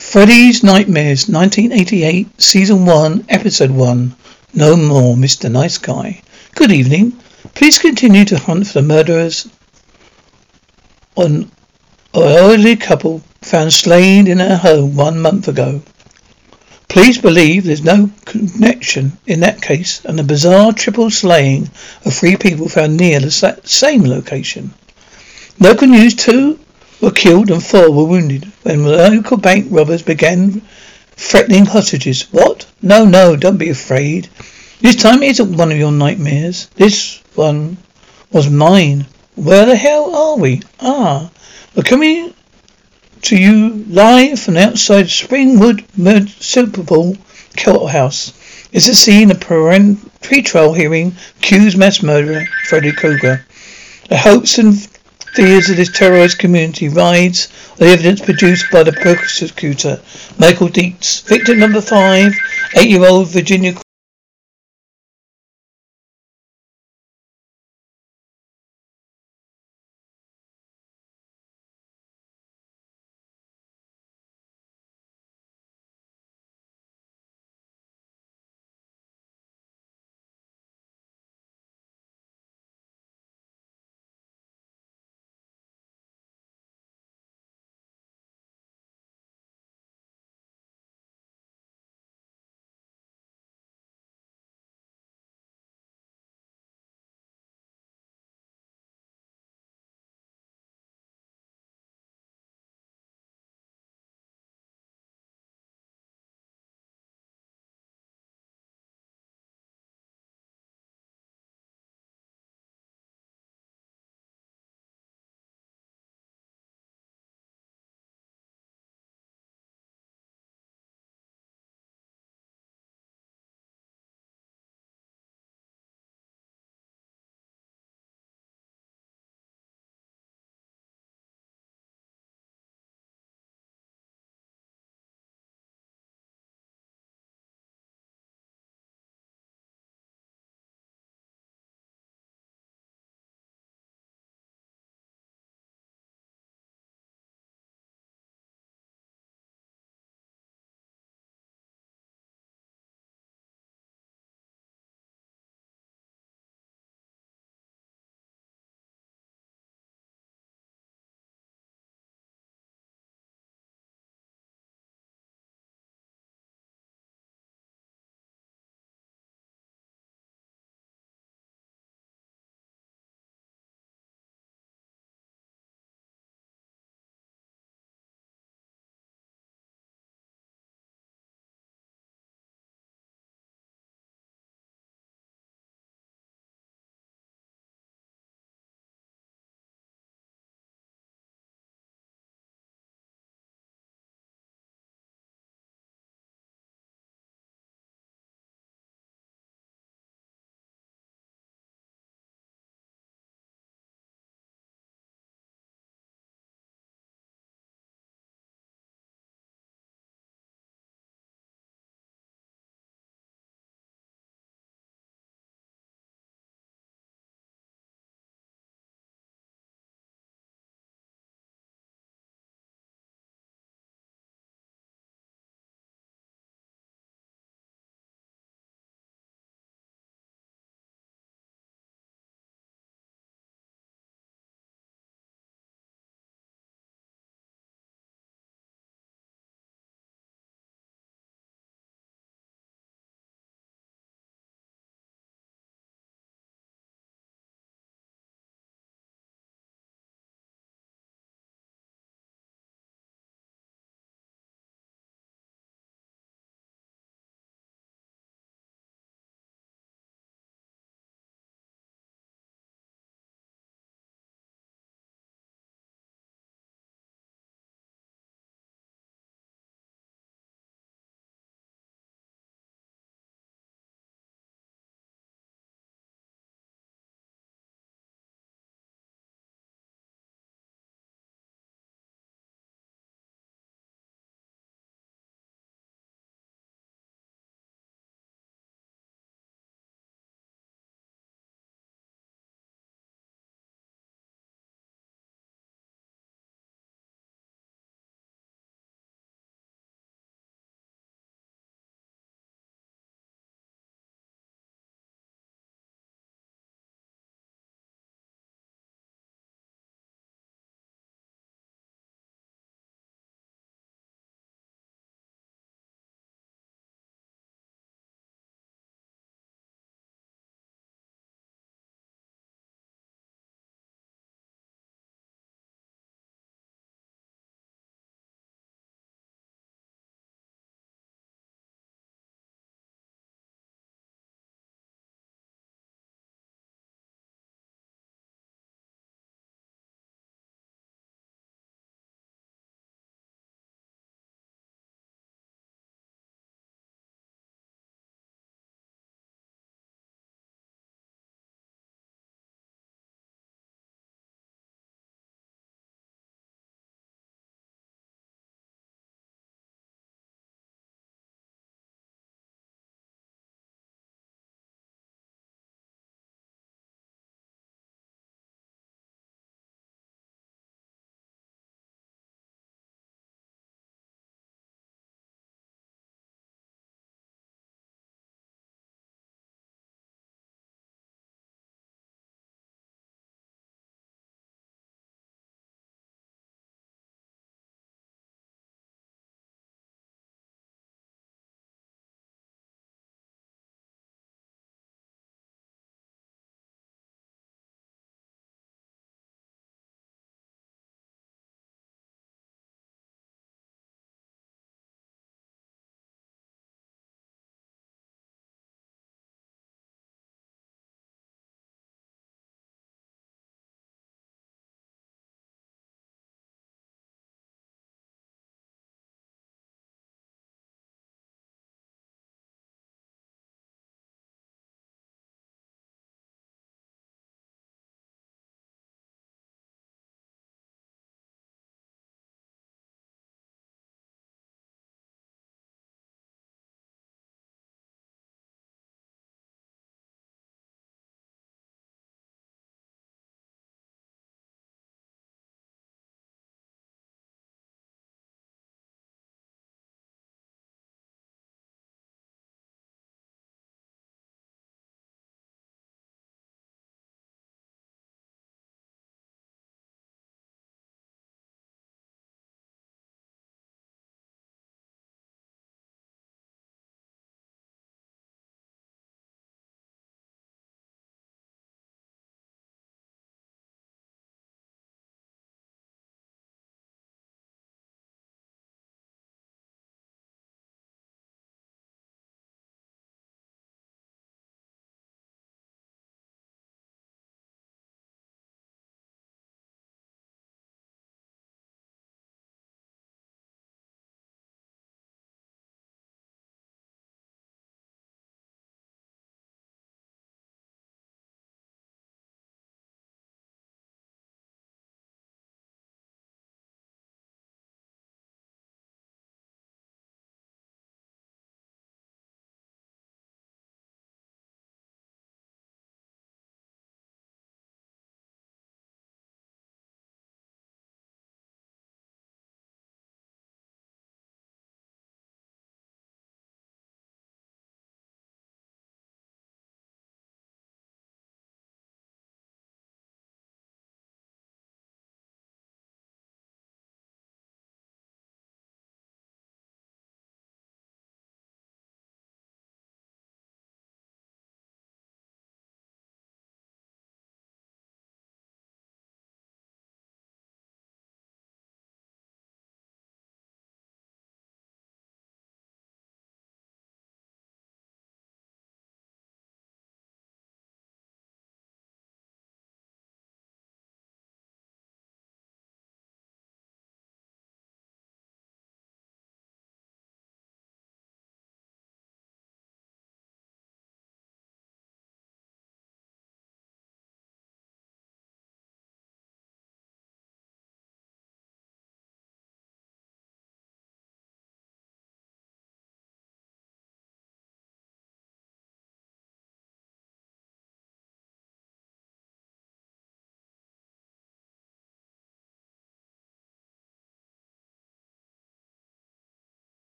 Freddy's Nightmares, 1988, Season 1, Episode 1. No more, Mr. Nice Guy. Good evening. Please continue to hunt for the murderers an elderly couple found slain in their home one month ago. Please believe there's no connection in that case and the bizarre triple slaying of three people found near the same location. Local news two were killed and four were wounded when local bank robbers began threatening hostages. What? No, no, don't be afraid. This time it isn't one of your nightmares. This one was mine. Where the hell are we? Ah, we're coming to you live from outside Springwood Municipal Courthouse. It's a scene of pre-trial hearing accused mass murderer Freddy Krueger. The hopes and fears of this terrorized community rides the evidence produced by the prosecutor, Michael Dietz. Victim number five, eight-year-old Virginia